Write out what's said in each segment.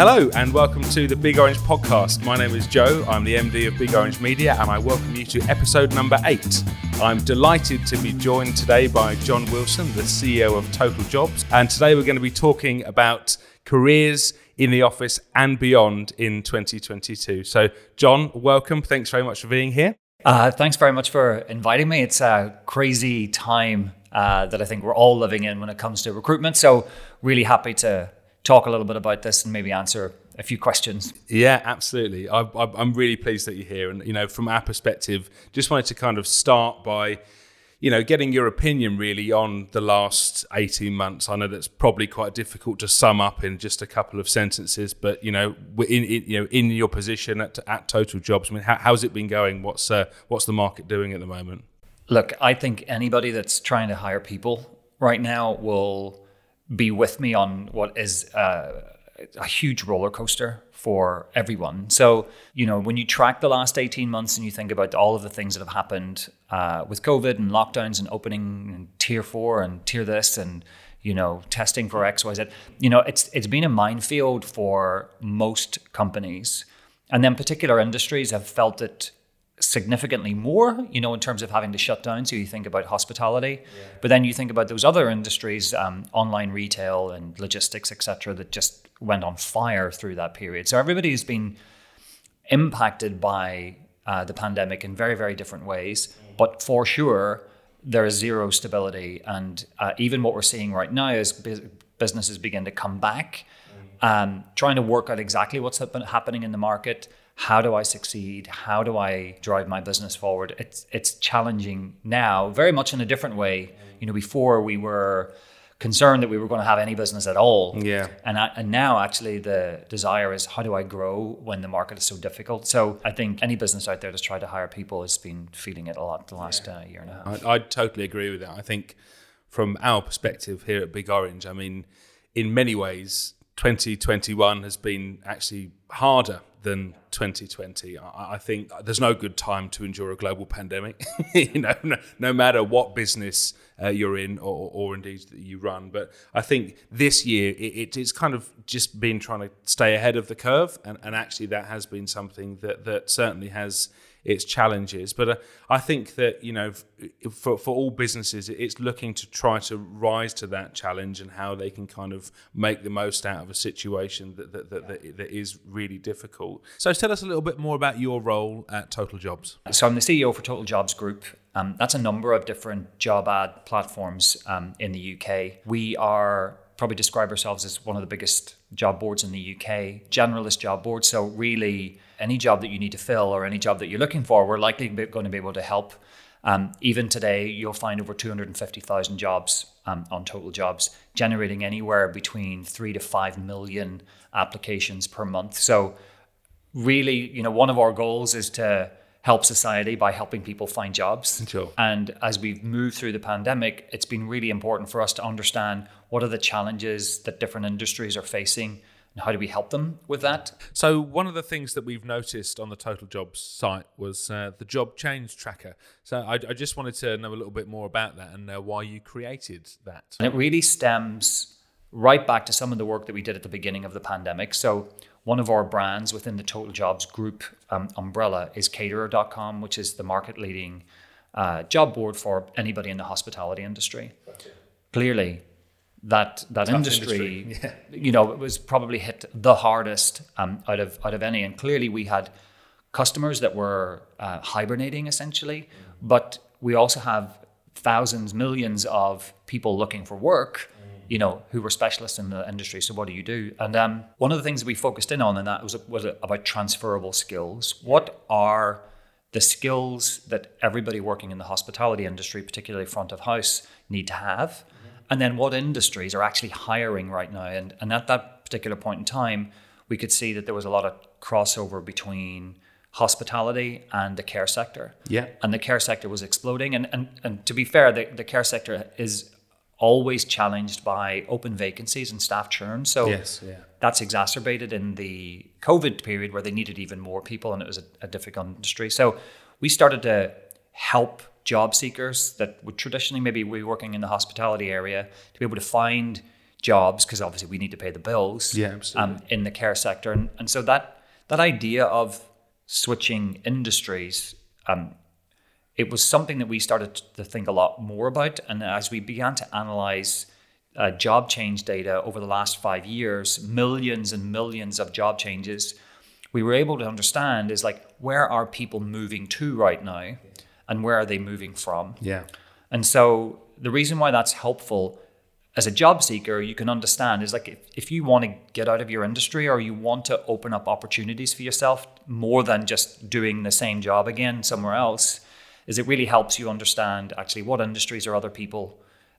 Hello and welcome to the Big Orange podcast. My name is Joe. I'm the MD of Big Orange Media and I welcome you to episode number eight. I'm delighted to be joined today by Jon Wilson, the CEO of Total Jobs. And today we're going to be talking about careers in the office and beyond in 2022. So, John, welcome. Thanks very much for being here. Uh, thanks very much for inviting me. It's a crazy time uh, that I think we're all living in when it comes to recruitment. So, really happy to talk a little bit about this and maybe answer a few questions. Yeah, absolutely. I, am really pleased that you're here. And, you know, from our perspective, just wanted to kind of start by, you know, getting your opinion really on the last 18 months. I know that's probably quite difficult to sum up in just a couple of sentences, but, you know, in, in you know, in your position at, at Total Jobs, I mean, how, how's it been going? What's, uh, what's the market doing at the moment? Look, I think anybody that's trying to hire people right now will be with me on what is uh, a huge roller coaster for everyone. So, you know, when you track the last 18 months and you think about all of the things that have happened uh, with COVID and lockdowns and opening and tier four and tier this and, you know, testing for X, Y, Z, you know, it's it's been a minefield for most companies. And then particular industries have felt it significantly more, you know, in terms of having to shut down. So you think about hospitality, yeah. but then you think about those other industries, um, online retail and logistics, etc., that just went on fire through that period. So everybody's been impacted by uh, the pandemic in very, very different ways. Mm. But for sure, there is zero stability, and uh, even what we're seeing right now is businesses begin to come back, mm. um, trying to work out exactly what's happening in the market how do I succeed? How do I drive my business forward? It's it's challenging now, very much in a different way. You know, before we were concerned that we were going to have any business at all. Yeah. And I, and now actually the desire is how do I grow when the market is so difficult? So I think any business out there that's tried to hire people has been feeling it a lot the last yeah. uh, year and a half. I, I totally agree with that. I think from our perspective here at Big Orange, I mean, in many ways, 2021 has been actually harder than 2020. I, I, think there's no good time to endure a global pandemic. you know, no, no, matter what business uh, you're in or, or indeed that you run. But I think this year it, it's kind of just been trying to stay ahead of the curve, and, and actually that has been something that that certainly has its challenges. But uh, I think that you know, for for all businesses, it's looking to try to rise to that challenge and how they can kind of make the most out of a situation that that, that, that, that is really difficult. So tell us a little bit more about your role at Total Jobs. So I'm the CEO for Total Jobs Group. Um, that's a number of different job ad platforms um, in the UK. We are probably describe ourselves as one of the biggest job boards in the UK, generalist job board. So really any job that you need to fill or any job that you're looking for, we're likely going to be able to help. Um, even today, you'll find over 250,000 jobs um, on total jobs, generating anywhere between three to five million applications per month. So, really, you know, one of our goals is to help society by helping people find jobs. Sure. And as we've moved through the pandemic, it's been really important for us to understand what are the challenges that different industries are facing and how do we help them with that? So, one of the things that we've noticed on the Total Jobs site was uh, the job change tracker. So, I, I, just wanted to know a little bit more about that and uh, why you created that. And it really stems right back to some of the work that we did at the beginning of the pandemic. So, one of our brands within the Total Jobs group um, umbrella is caterer.com, which is the market leading uh, job board for anybody in the hospitality industry. Clearly, that that industry, industry. Yeah. you know, it was probably hit the hardest um, out of out of any. And clearly, we had customers that were uh, hibernating essentially, mm. but we also have thousands, millions of people looking for work. You know, who were specialists in the industry. So, what do you do? And um, one of the things that we focused in on, and that was was about transferable skills. What are the skills that everybody working in the hospitality industry, particularly front of house, need to have? and then what industries are actually hiring right now. And, and at that particular point in time, we could see that there was a lot of crossover between hospitality and the care sector. Yeah. And the care sector was exploding. And, and, and to be fair, the, the care sector is always challenged by open vacancies and staff churn. So yes, yeah. that's exacerbated in the COVID period where they needed even more people and it was a, a difficult industry. So we started to help job seekers that would traditionally maybe be working in the hospitality area to be able to find jobs because obviously we need to pay the bills Yeah, absolutely. um, in the care sector. And, and so that that idea of switching industries, um, it was something that we started to think a lot more about. And as we began to analyze uh, job change data over the last five years, millions and millions of job changes, we were able to understand is like where are people moving to right now, and where are they moving from? Yeah. And so the reason why that's helpful as a job seeker, you can understand is like if, if you want to get out of your industry or you want to open up opportunities for yourself more than just doing the same job again somewhere else, is it really helps you understand actually what industries are other people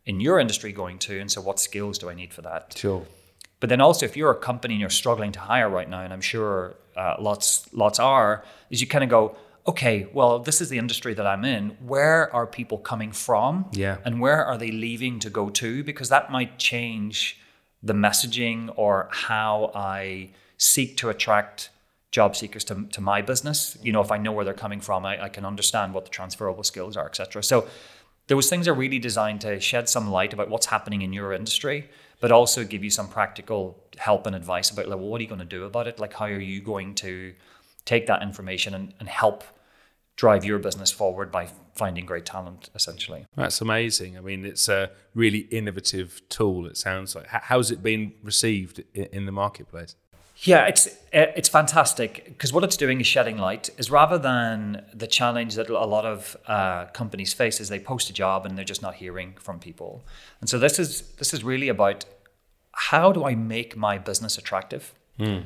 in your industry going to, and so what skills do I need for that? Sure. But then also, if you're a company and you're struggling to hire right now, and I'm sure uh, lots lots are, is you kind of go, okay, well, this is the industry that I'm in. Where are people coming from? Yeah. And where are they leaving to go to? Because that might change the messaging or how I seek to attract job seekers to, to my business. You know, if I know where they're coming from, I, I can understand what the transferable skills are, etc. So those things are really designed to shed some light about what's happening in your industry, but also give you some practical help and advice about like, well, what are you going to do about it? Like, how are you going to take that information and, and help drive your business forward by finding great talent, essentially. That's amazing. I mean, it's a really innovative tool. It sounds like. How's it been received in the marketplace? Yeah, it's eh, it's fantastic because what it's doing is shedding light. Is rather than the challenge that a lot of uh, companies face is they post a job and they're just not hearing from people, and so this is this is really about how do I make my business attractive.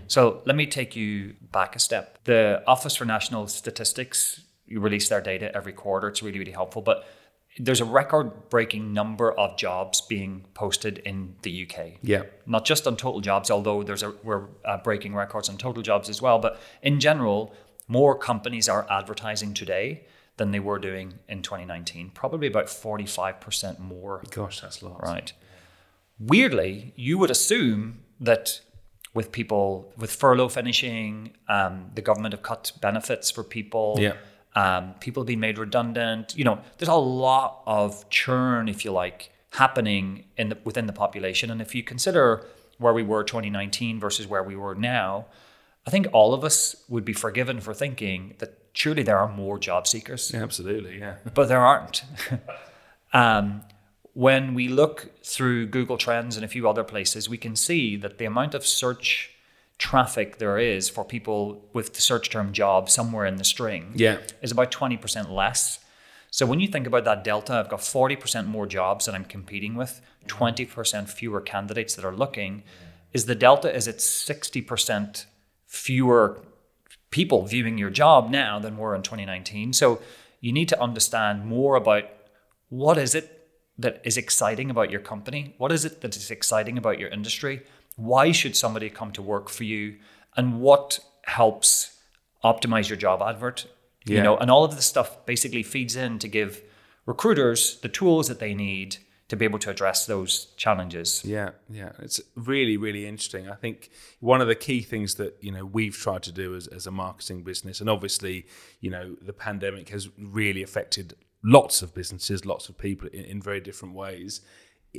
So let me take you back a step. The Office for National Statistics you release their data every quarter. It's really really helpful, but there's a record breaking number of jobs being posted in the UK Yeah. not just on total jobs, although there's a we're uh, breaking records on total jobs as well. But in general, more companies are advertising today than they were doing in 2019. Probably about 45% more. Gosh, that's lots. Right. Weirdly, you would assume that with people with furlough finishing, um, the government have cut benefits for people. Yeah. Um, people being made redundant. You know, there's a lot of churn, if you like, happening in the, within the population. And if you consider where we were 2019 versus where we were now, I think all of us would be forgiven for thinking that surely there are more job seekers Yeah, absolutely. Yeah. but there aren't. um, when we look through Google Trends and a few other places, we can see that the amount of search traffic there is for people with the search term job somewhere in the string Yeah. is about 20% less. So when you think about that delta, I've got 40% more jobs that I'm competing with, 20% fewer candidates that are looking. Is the delta is it 60% fewer people viewing your job now than were in 2019. So you need to understand more about what is it that is exciting about your company? What is it that is exciting about your industry? Why should somebody come to work for you? And what helps optimize your job advert? You know, and all of this stuff basically feeds in to give recruiters the tools that they need to be able to address those challenges. Yeah, yeah, it's really, really interesting. I think one of the key things that you know we've tried to do as, as a marketing business, and obviously, you know, the pandemic has really affected lots of businesses, lots of people in, in very different ways.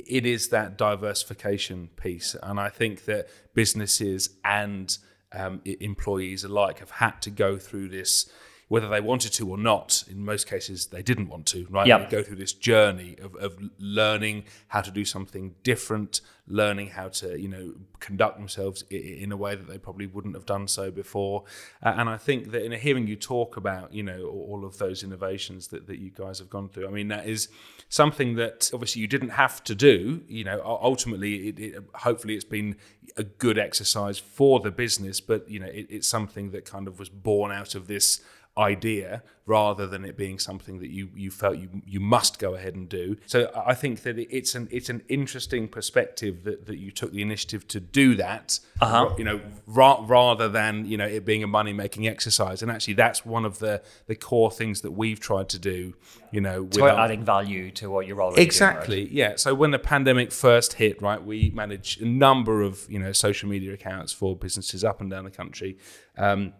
It is that diversification piece, and I think that businesses and um, employees alike have had to go through this. Whether they wanted to or not, in most cases they didn't want to, right? Yep. They go through this journey of, of learning how to do something different, learning how to, you know, conduct themselves in a way that they probably wouldn't have done so before. Uh, and I think that in hearing you talk about, you know, all of those innovations that, that you guys have gone through, I mean, that is something that obviously you didn't have to do. You know, ultimately, it, it, hopefully it's been a good exercise for the business, but, you know, it, it's something that kind of was born out of this idea rather than it being something that you you felt you you must go ahead and do. So I think that it's an it's an interesting perspective that, that you took the initiative to do that. Uh-huh. You know, ra- rather than you know it being a money making exercise. And actually, that's one of the the core things that we've tried to do. You know, with So our- adding value to what you're already doing, right? Exactly. Yeah. So when the pandemic first hit, right, we managed a number of you know social media accounts for businesses up and down the country. Um,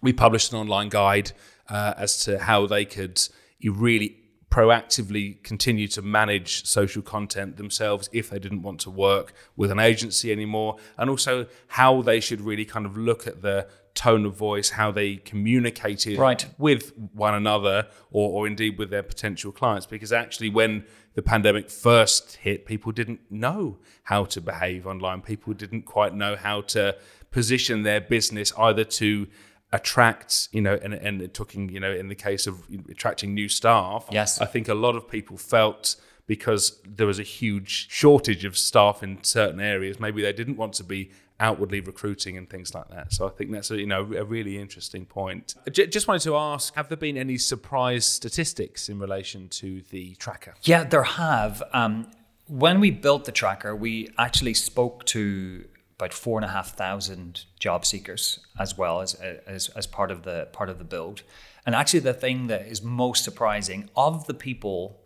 we published an online guide uh, as to how they could really proactively continue to manage social content themselves if they didn't want to work with an agency anymore, and also how they should really kind of look at the tone of voice, how they communicated Right. with one another or, or indeed with their potential clients. Because actually, when the pandemic first hit, people didn't know how to behave online. People didn't quite know how to position their business either to attract, you know, and, and talking, you know, in the case of attracting new staff. Yes. I think a lot of people felt because there was a huge shortage of staff in certain areas, maybe they didn't want to be outwardly recruiting and things like that. So I think that's a, you know a really interesting point. J- just wanted to ask: Have there been any surprise statistics in relation to the tracker? Yeah, there have. Um, when we built the tracker, we actually spoke to about four and a half thousand job seekers as well as, as as part of the part of the build. And actually, the thing that is most surprising of the people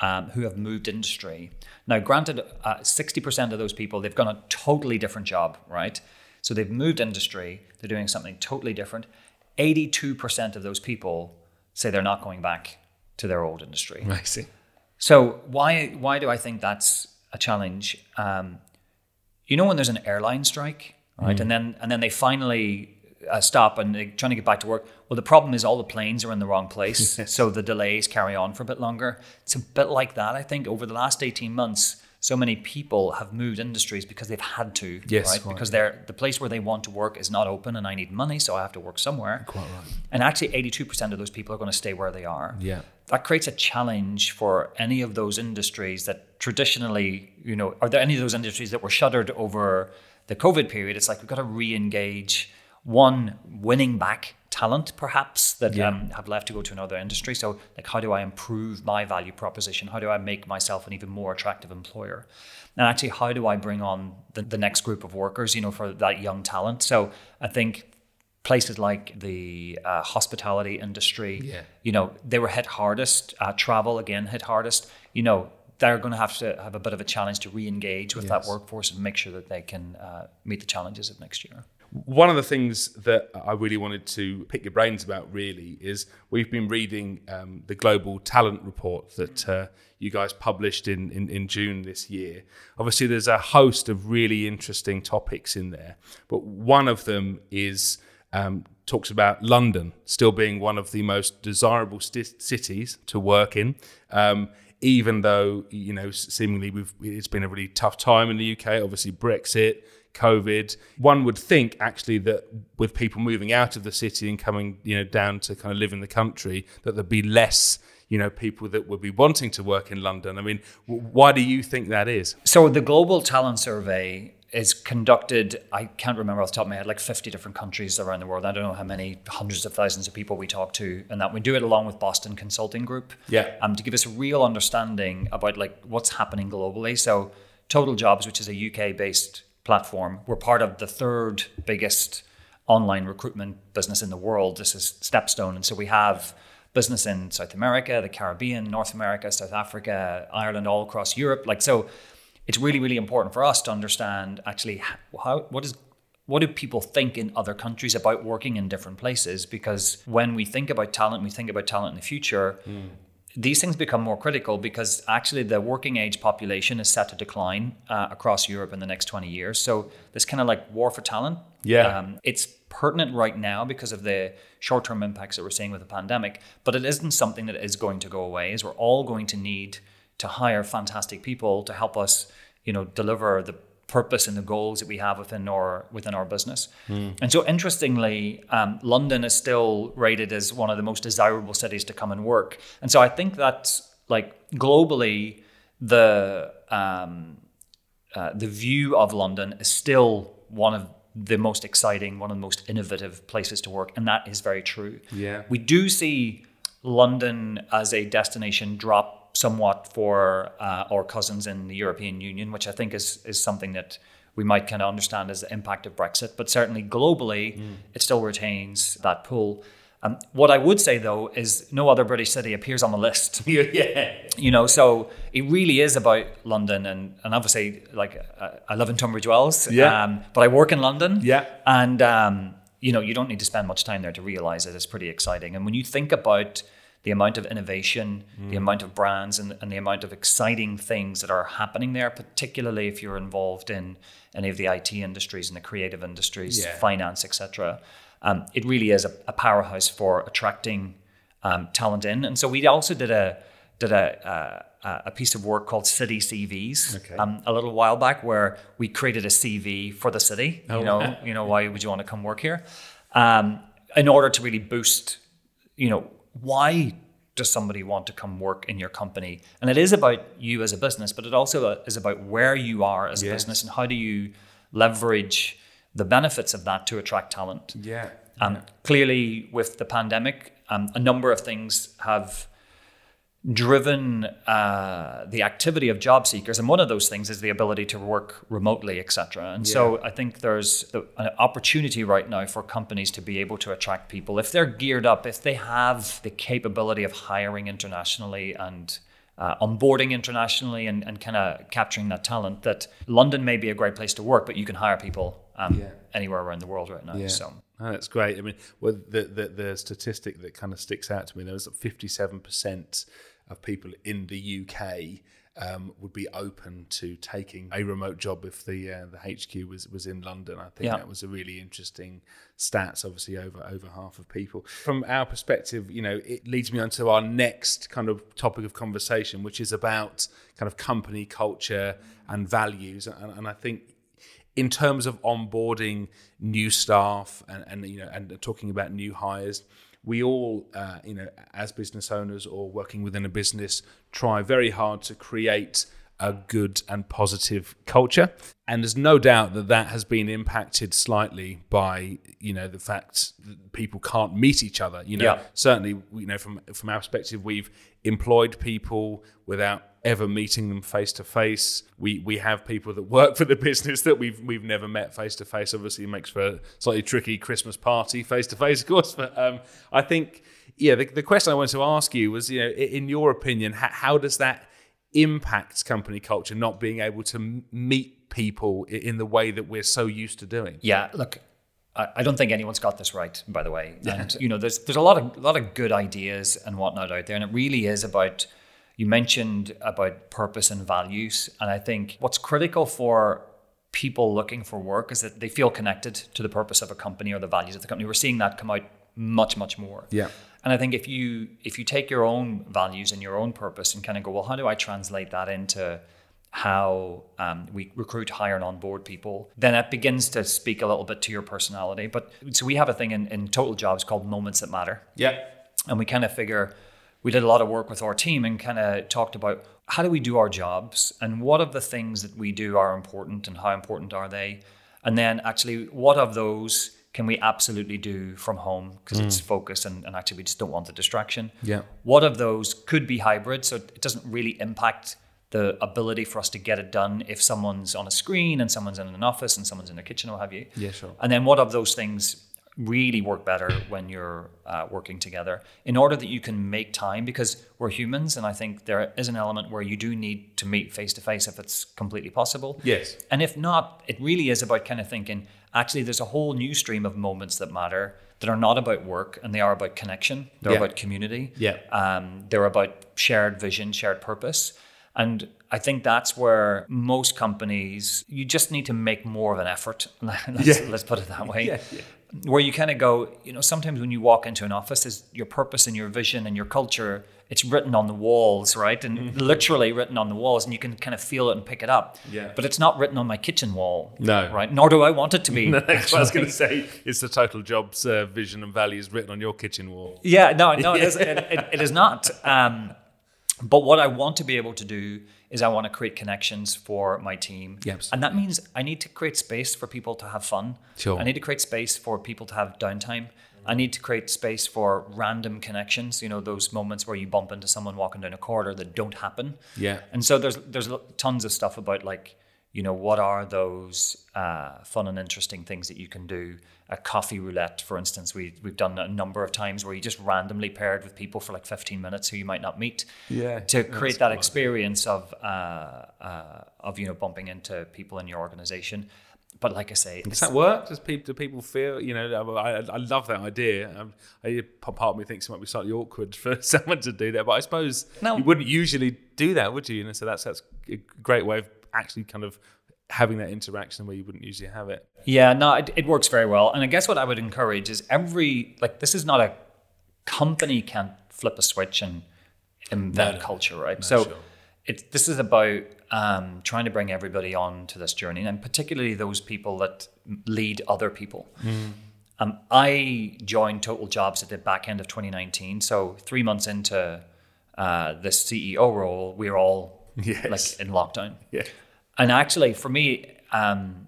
um, who have moved industry. Now, granted, uh, sixty percent of those people they've got a totally different job, right? So they've moved industry. They're doing something totally different. Eighty-two percent of those people say they're not going back to their old industry. I see. So why why do I think that's a challenge? Um, you know when there's an airline strike, right, and then and then they finally uh, stop and they're trying to get back to work. Well, the problem is all the planes are in the wrong place, so the delays carry on for a bit longer. It's a bit like that. I think over the last eighteen months, so many people have moved industries because they've had to, Yes, right? right. Because they're the place where they want to work is not open, and I need money, so I have to work somewhere. Quite right. And actually, eighty-two percent of those people are going to stay where they are Yeah. that creates a challenge for any of those industries that traditionally, you know, are there any of those industries that were shuttered over the COVID period? It's like we've got to re-engage one, winning back talent perhaps that Yeah. um, have left to go to another industry. So, like, how do I improve my value proposition? How do I make myself an even more attractive employer? And actually, how do I bring on the, the next group of workers? You know, for that young talent. So, I think places like the uh, hospitality industry, Yeah. you know, they were hit hardest. Uh, travel again hit hardest. You know, they're going to have to have a bit of a challenge to re-engage with that workforce and make sure that they can uh, meet the challenges of next year. One of the things that I really wanted to pick your brains about really is we've been reading um, the Global Talent Report that uh, you guys published in, in, in June this year. Obviously, there's a host of really interesting topics in there, but one of them is um, talks about London still being one of the most desirable sti- cities to work in. Um, even though you know seemingly it's been a really tough time in the UK. Obviously, Brexit, COVID. One would think actually that with people moving out of the city and coming you know down to kind of live in the country, that there'd be less you know people that would be wanting to work in London. I mean, w- why do you think that is? So the Global Talent Survey is conducted, I can't remember off the top of my head, like 50 different countries around the world. I don't know how many hundreds of thousands of people we talk to and that we do it along with Boston Consulting Group. Yeah. Um, to give us a real understanding about like what's happening globally. So Total Jobs, which is a UK based platform, we're part of the third biggest online recruitment business in the world. This is Stepstone. And so we have business in South America, the Caribbean, North America, South Africa, Ireland, all across Europe. Like so it's really really important for us to understand actually how what is what do people think in other countries about working in different places because when we think about talent we think about talent in the future hmm. These things become more critical because actually the working age population is set to decline uh, across Europe in the next 20 years. So this kind of like war for talent. Yeah. Um, it's pertinent right now because of the short term impacts that we're seeing with the pandemic, but it isn't something that is going to go away, as we're all going to need to hire fantastic people to help us, you know, deliver the purpose and the goals that we have within our within our business. And so, interestingly, um, London is still rated as one of the most desirable cities to come and work. And so, I think that's like globally the um, uh, the view of London is still one of the most exciting, one of the most innovative places to work, and that is very true. Yeah. we do see London as a destination drop somewhat for uh, our cousins in the European Union, which I think is is something that we might kind of understand as the impact of Brexit. But certainly globally, it still retains that pull. Um, what I would say though is no other British city appears on the list. yeah. you know, so it really is about London, and and obviously, like uh, I live in Tunbridge Wells, Yeah. um, but I work in London, Yeah. and um, you know, you don't need to spend much time there to realize that it's pretty exciting. And when you think about the amount of innovation, the amount of brands, and, and the amount of exciting things that are happening there, particularly if you're involved in any of the IT industries and the creative industries, Yeah. finance, etc. Um, it really is a, a powerhouse for attracting um, talent in. And so we also did a did a a, a piece of work called City CVs Okay. um, a little while back, where we created a CV for the city. Oh, you know, you know, why would you want to come work here? Um, in order to really boost, you know, why does somebody want to come work in your company? And it is about you as a business, but it also is about where you are as a business and how do you leverage the benefits of that to attract talent. Yeah. Um, Clearly, with the pandemic, um, a number of things have driven uh, the activity of job seekers, and one of those things is the ability to work remotely, etc. And so, I think there's an opportunity right now for companies to be able to attract people if they're geared up, if they have the capability of hiring internationally and uh, onboarding internationally and, and kind of capturing that talent. That London may be a great place to work, but you can hire people um, Yeah. anywhere around the world right now. Yeah. So. Oh, that's great. I mean, well, the, the the statistic that kind of sticks out to me there was fifty seven percent of people in the UK um, would be open to taking a remote job if the uh, the HQ was was in London. I think Yeah. that was a really interesting stats. Obviously, over over half of people. From our perspective, you know, it leads me on to our next kind of topic of conversation, which is about kind of company culture and values. And, and I think in terms of onboarding new staff and, and you know and talking about new hires we all uh, you know as business owners or working within a business try very hard to create a good and positive culture and there's no doubt that that has been impacted slightly by you know the fact that people can't meet each other you know Yeah. certainly you know from from our perspective we've employed people without ever meeting them face to face we we have people that work for the business that we've we've never met face to face obviously it makes for a slightly tricky christmas party face to face of course but um i think yeah the, the question i wanted to ask you was you know in your opinion how, how does that impact company culture not being able to meet people in the way that we're so used to doing Yeah, look, I, I don't think anyone's got this right, by the way. And you know, there's there's a lot of a lot of good ideas and whatnot out there, and it really is about. You mentioned about purpose and values, and I think what's critical for people looking for work is that they feel connected to the purpose of a company or the values of the company. We're seeing that come out much, much more. Yeah. And I think if you if you take your own values and your own purpose and kind of go, well, how do I translate that into how um, we recruit, hire, and onboard people, then it begins to speak a little bit to your personality. But so we have a thing in, in Total Jobs called Moments That Matter yeah and we kind of figure we did a lot of work with our team and kind of talked about how do we do our jobs and what of the things that we do are important and how important are they? And then actually what of those can we absolutely do from home? Because it's mm. focused and, and actually we just don't want the distraction. Yeah. what of those could be hybrid so it doesn't really impact the ability for us to get it done if someone's on a screen and someone's in an office and someone's in their kitchen or what have you. Yeah, sure. and then what of those things really work better when you're uh, working together in order that you can make time because we're humans and I think there is an element where you do need to meet face to face if it's completely possible. Yes. And if not, it really is about kind of thinking actually there's a whole new stream of moments that matter that are not about work and they are about connection. They're Yeah. about community. Yeah. Um, they're about shared vision, shared purpose. And I think that's where most companies, you just need to make more of an effort. let's, Yeah. let's put it that way. Yeah, yeah. Where you kind of go, you know, sometimes when you walk into an office, is your purpose and your vision and your culture, it's written on the walls, right? And literally written on the walls, and you can kind of feel it and pick it up. Yeah. But it's not written on my kitchen wall. No. Right? Nor do I want it to be. What I was going to say. It's the total jobs uh, vision and values written on your kitchen wall. Yeah, no, no, it is, it, it, it is not. Um, but what I want to be able to do is I want to create connections for my team. Yes. And that means I need to create space for people to have fun. Sure. I need to create space for people to have downtime. I need to create space for random connections, you know, those moments where you bump into someone walking down a corridor that don't happen. Yeah. And so there's there's tons of stuff about like, you know, what are those uh, fun and interesting things that you can do? A coffee roulette, for instance, we we've done a number of times where you just randomly paired with people for like 15 minutes who you might not meet. Yeah, To create that cool. experience of uh, uh, of you know bumping into people in your organization. but like I say, Does that work? Does people do people feel? You know, I, I love that idea. Um, I, part of me thinks it might be slightly awkward for someone to do that, but I suppose No. you wouldn't usually do that, would you? You know, so that's that's a great way of actually kind of having that interaction where you wouldn't usually have it. Yeah, no, it, it works very well. And I guess what I would encourage is every like this is not a company can't flip a switch and invent culture, right? so sure. it's this is about um, trying to bring everybody on to this journey, and particularly those people that lead other people. Um, I joined Total Jobs at the back end of 2019, so three months into uh, the CEO role, we were all Yes. like in lockdown. Yeah. And actually, for me, um,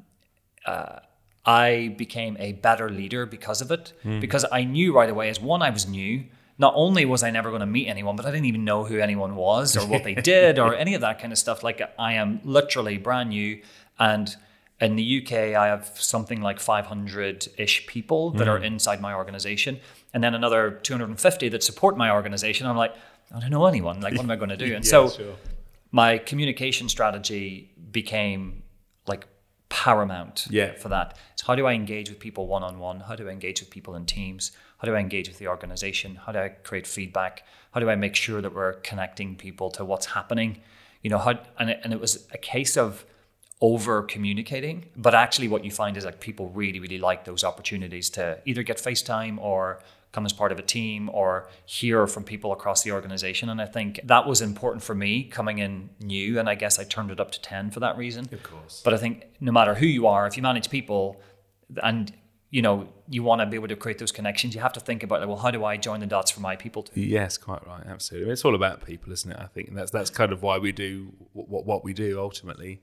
uh, I became a better leader because of it. Because I knew right away, as one, I was new. Not only was I never going to meet anyone, but I didn't even know who anyone was or what they did or any of that kind of stuff. Like I am literally brand new, and in the UK, I have something like 500 ish people that are inside my organization, and then another 250 that support my organization. I'm like, I don't know anyone. Like, what am I going to do? And Yeah, so sure. my communication strategy became like paramount Yeah. for that. So how do I engage with people one on one? How do I engage with people in teams? How do I engage with the organization? How do I create feedback? How do I make sure that we're connecting people to what's happening? You know, how and it, and it was a case of over communicating, but actually what you find is like people really really like those opportunities to either get FaceTime or come as part of a team or hear from people across the organization and I think that was important for me coming in new and I guess I turned it up to 10 for that reason. Of course. But I think no matter who you are, if you manage people and you know you want to be able to create those connections, you have to think about like, well, how do I join the dots for my people? To? Yes, quite right. Absolutely. It's all about people, isn't it? I think, and that's that's kind of why we do what what we do ultimately.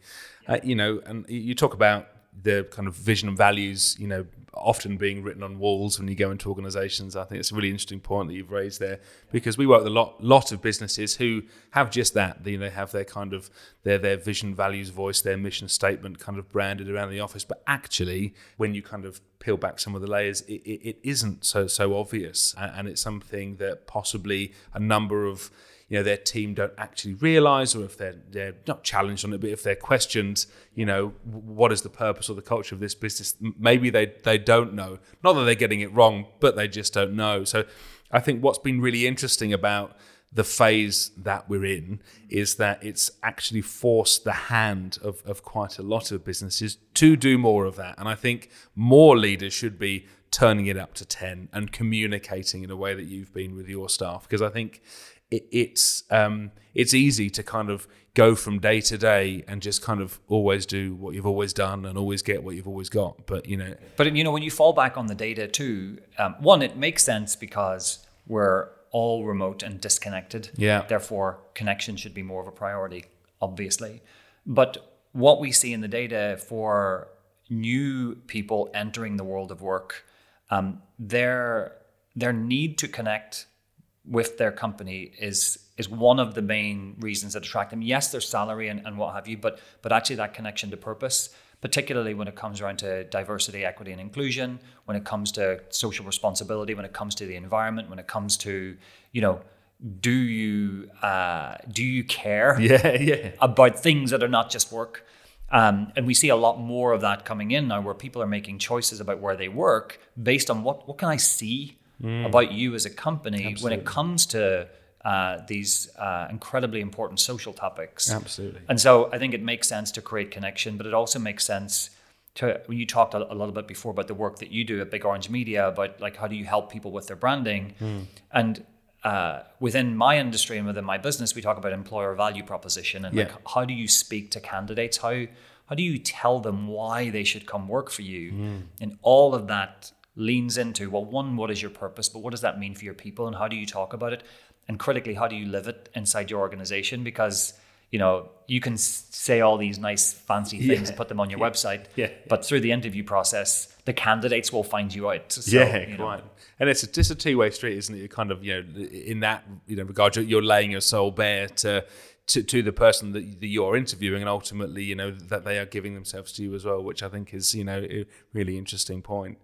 Uh, you know, and you talk about the kind of vision and values. You know, often being written on walls when you go into organisations. I think it's a really interesting point that you've raised there because we work with a lot lot of businesses who have just that. You know, they have their kind of their their vision, values, voice, their mission statement kind of branded around the office. But actually, when you kind of peel back some of the layers, it, it, it isn't so so obvious, and it's something that possibly a number of you know their team don't actually realize or if they're they're not challenged on it but if they're questioned you know what is the purpose or the culture of this business? Maybe they they don't know. Not that they're getting it wrong but they just don't know. So i think what's been really interesting about the phase that we're in is that it's actually forced the hand of, of quite a lot of businesses to do more of that. And i think more leaders should be turning it up to 10 and communicating in a way that you've been with your staff. Because i think it, it's um, it's easy to kind of go from day to day and just kind of always do what you've always done and always get what you've always got. But you know, But you know, when you fall back on the data too, um, one, it makes sense because we're all remote and disconnected. Yeah. Therefore, connection should be more of a priority, obviously. But what we see in the data for new people entering the world of work, um, their their need to connect with their company is is one of the main reasons that attract them. Yes, their salary and, and what have you, but but actually that connection to purpose, particularly when it comes around to diversity, equity, and inclusion, when it comes to social responsibility, when it comes to the environment, when it comes to, you know, do you uh, do you care yeah, yeah, about things that are not just work? Um, and we see a lot more of that coming in now, where people are making choices about where they work based on what what can I see about you as a company when it comes to uh, these uh, incredibly important social topics. absolutely. And so I think it makes sense to create connection, but it also makes sense to when you talked a, a little bit before about the work that you do at Big Orange Media about like how do you help people with their branding, and uh, within my industry and within my business, we talk about employer value proposition and Yeah. like how do you speak to candidates? How how do you tell them why they should come work for you? And all of that leans into well, one, what is your purpose, but what does that mean for your people, and how do you talk about it? And critically, how do you live it inside your organization? Because you know you can say all these nice fancy things and put them on your website, Yeah. but through the interview process, the candidates will find you out. So, yeah, you know, quite. And it's a, it's a two way street, isn't it? You're kind of, you know, in that you know regard, you're, you're laying your soul bare to, to to the person that, that you're interviewing, and ultimately, you know, that they are giving themselves to you as well, which I think is, you know, a really interesting point.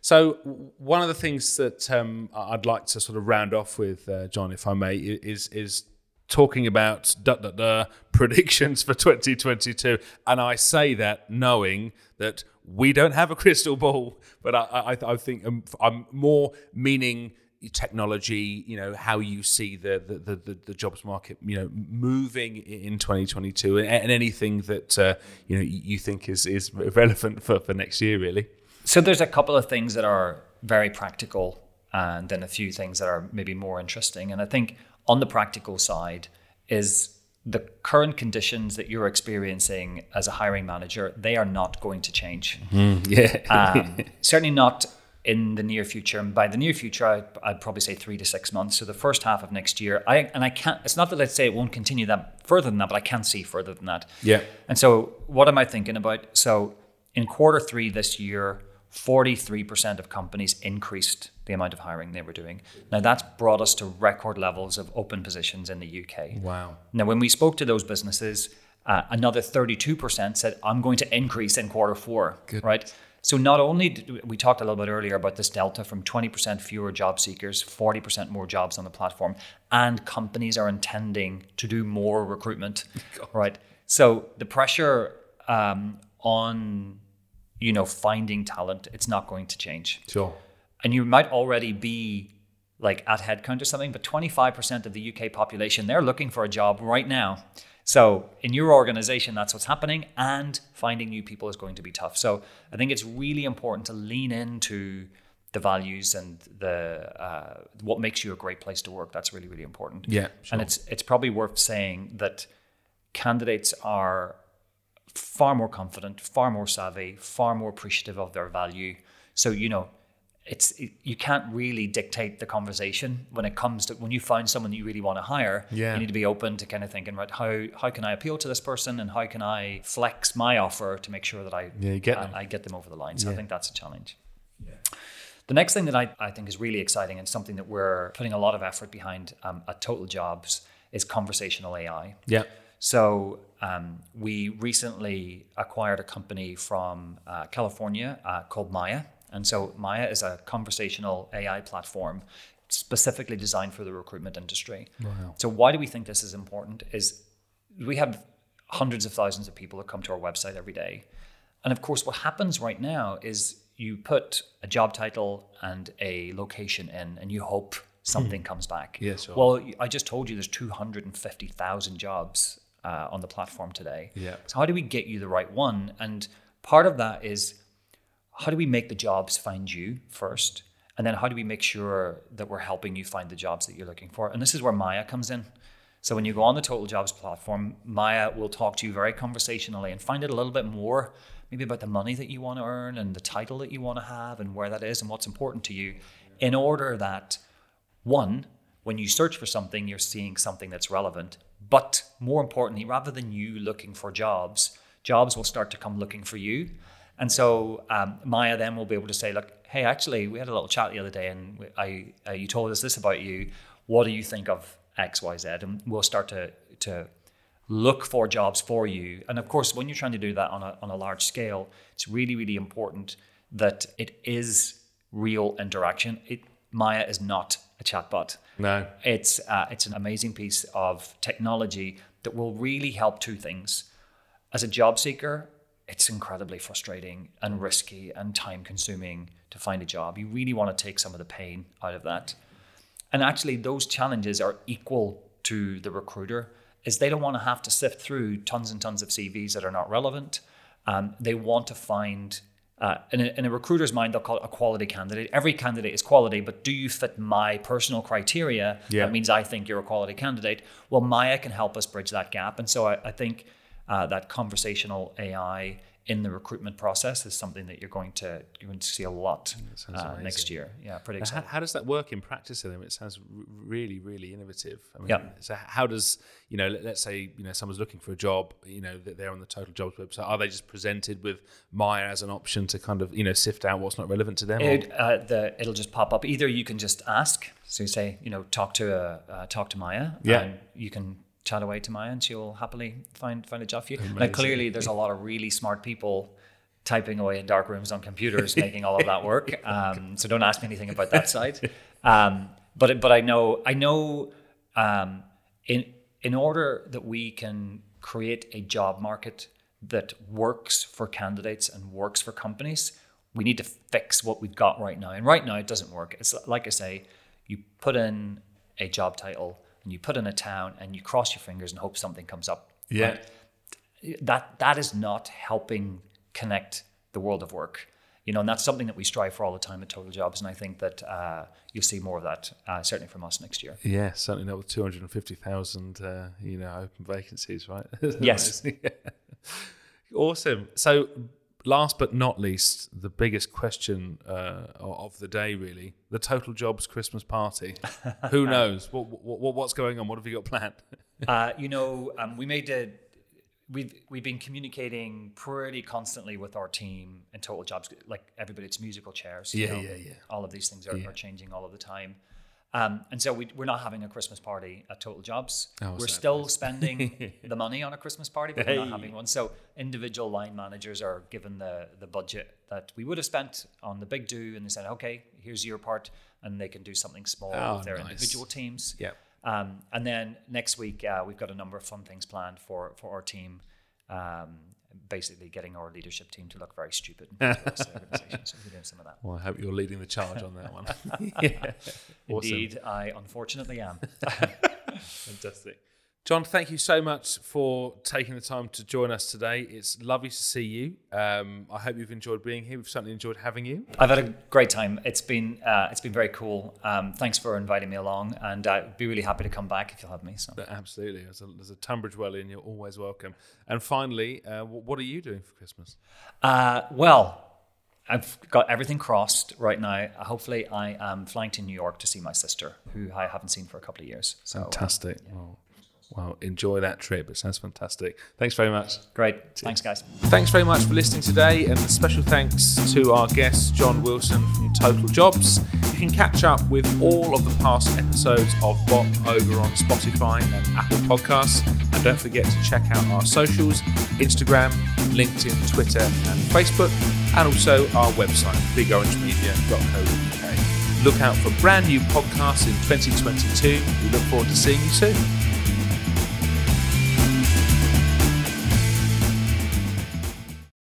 So one of the things that um, I'd like to sort of round off with, uh, Jon, if I may, is is talking about duh, duh, duh, predictions for 2022. And I say that knowing that we don't have a crystal ball, but I, I, I think I'm, I'm, more meaning technology, you know, how you see the, the, the, the, jobs market, you know, moving in 2022 and, and anything that, uh, you know, you think is, is relevant for, for next year, really. So there's a couple of things that are very practical and then a few things that are maybe more interesting. And I think on the practical side is the current conditions that you're experiencing as a hiring manager, they are not going to change. Mm, yeah. um, certainly not in the near future. And by the near future, I'd, I'd, probably say three to six months. So the first half of next year, I and I can't. It's not that I'd say it won't continue that further than that, but I can't see further than that. Yeah. And so, what am I thinking about? So in quarter three this year, 43% of companies increased the amount of hiring they were doing. Now, that's brought us to record levels of open positions in the UK. Wow. Now, when we spoke to those businesses, uh, another 32% said, I'm going to increase in quarter four. Good. Right? So, not only did we talked a little bit earlier about this delta from 20% fewer job seekers, 40% more jobs on the platform, and companies are intending to do more recruitment. God. Right? So, the pressure um, on you know, finding talent, it's not going to change. Sure. And you might already be like at headcount or something, but 25% of the UK population, they're looking for a job right now. So in your organization, that's what's happening, and finding new people is going to be tough. So I think it's really important to lean into the values and the uh, what makes you a great place to work. That's really really important. Yeah, sure. and it's it's probably worth saying that candidates are far more confident, far more savvy, far more appreciative of their value. So, you know, it's it, you can't really dictate the conversation when it comes to when you find someone that you really want to hire. Yeah. You need to be open to kind of thinking, right, how how can I appeal to this person and how can I flex my offer to make sure that I yeah, you get them. I, I get them over the line. So yeah. I think that's a challenge. Yeah. The next thing that I, I think is really exciting and something that we're putting a lot of effort behind um, at Total Jobs is conversational AI. Yeah. So um, we recently acquired a company from uh, California uh, called Mya. And so Mya is a conversational AI platform specifically designed for the recruitment industry. Wow. So why do we think this is important? Is we have hundreds of thousands of people that come to our website every day. And of course, what happens right now is you put a job title and a location in, and you hope something hmm. comes back. Yes. Yeah, sure. Well, I just told you there's 250,000 jobs uh, on the platform today. Yeah. So how do we get you the right one? And part of that is how do we make the jobs find you first? And then how do we make sure that we're helping you find the jobs that you're looking for? And this is where Mya comes in. So when you go on the Total Jobs platform, Mya will talk to you very conversationally and find out a little bit more, maybe about the money that you want to earn and the title that you want to have and where that is and what's important to you, in order that one, when you search for something, you're seeing something that's relevant. But more importantly, rather than you looking for jobs, jobs will start to come looking for you. And so um, Mya then will be able to say, look, hey, actually, we had a little chat the other day, and I, uh, you told us this about you. What do you think of X, Y, Z? And we'll start to to look for jobs for you. And of course, when you're trying to do that on a on a large scale, it's really really important that it is real interaction. It Mya is not chatbot. No, it's uh, it's an amazing piece of technology that will really help two things. As a job seeker, it's incredibly frustrating and risky and time consuming to find a job. You really want to take some of the pain out of that. And actually, those challenges are equal to the recruiter, is they don't want to have to sift through tons and tons of CVs that are not relevant. Um, they want to find uh, in, a, in, a, recruiter's mind, they'll call it a quality candidate. Every candidate is quality, but do you fit my personal criteria? Yeah. That means I think you're a quality candidate. Well, Mya can help us bridge that gap. And so I, I think uh, that conversational AI in the recruitment process is something that you're going to you're going to see a lot uh, next year. Yeah, pretty exciting. How, how, does that work in practice? Then it sounds really, really innovative. I mean, yeah. So how does you know? Let, us say you know someone's looking for a job. You know that they're on the Total Jobs website. Are they just presented with Mya as an option to kind of you know sift out what's not relevant to them? It, uh, the, it'll just pop up. Either you can just ask. So you say you know talk to uh, uh talk to Mya. Yeah. And you can chat away to Mya, and she'll happily find find a job for you. Amazing. Now, clearly, there's a lot of really smart people typing away in dark rooms on computers, making all of that work. Um, so don't ask me anything about that side. Um, but but I know I know um, in in order that we can create a job market that works for candidates and works for companies, we need to fix what we've got right now. And right now, it doesn't work. It's like I say, you put in a job title and you put in a town and you cross your fingers and hope something comes up. Yeah. Right? That that is not helping connect the world of work. You know, and that's something that we strive for all the time at Total Jobs. And I think that uh, you'll see more of that, uh, certainly from us next year. Yeah, certainly not with 250,000, uh, you know, open vacancies, right? Yes. Yeah. Awesome. So, last but not least, the biggest question uh, of the day, really, the Total Jobs Christmas party. Who knows? What, what, what's going on? What have you got planned? Uh, you know, um, we made a. We've we've been communicating pretty constantly with our team and Total Jobs. Like everybody, it's musical chairs. you Yeah, know. yeah, yeah. All of these things are, are changing all of the time. Um, and so we, we're not having a Christmas party at Total Jobs. Oh, we're still spending the money on a Christmas party, but we're not having one. So individual line managers are given the, the budget that we would have spent on the big do, and they said, okay, here's your part, and they can do something small Oh, with their nice. individual teams. Yeah. Um, and then next week, uh, we've got a number of fun things planned for, for our team. Um, basically, getting our leadership team to look very stupid in front of us, the organisation. So we're doing some of that. Well, I hope you're leading the charge on that one. yeah. Awesome. Indeed, I unfortunately am. Fantastic. Jon, thank you so much for taking the time to join us today. It's lovely to see you. Um, I hope you've enjoyed being here. We've certainly enjoyed having you. I've had a great time. It's been uh, it's been very cool. Um, thanks for inviting me along, and I'd be really happy to come back if you'll have me. So. Absolutely. there's a, as a Tunbridge Wellian, you're always welcome. And finally, uh, what are you doing for Christmas? Uh, well, I've got everything crossed right now. Hopefully, I am flying to New York to see my sister, who I haven't seen for a couple of years. So, uh, Fantastic. Well, well, enjoy that trip. It sounds fantastic. Thanks very much. great. Thanks, guys. Thanks very much for listening today, and a special thanks to our guest, Jon Wilson from Total Jobs. You can catch up with all of the past episodes of Bop over on Spotify and Apple Podcasts. And don't forget to check out our socials Instagram, LinkedIn, Twitter, and Facebook, and also our website, bigorangemedia.co.uk. Look out for brand new podcasts in 2022. We look forward to seeing you soon.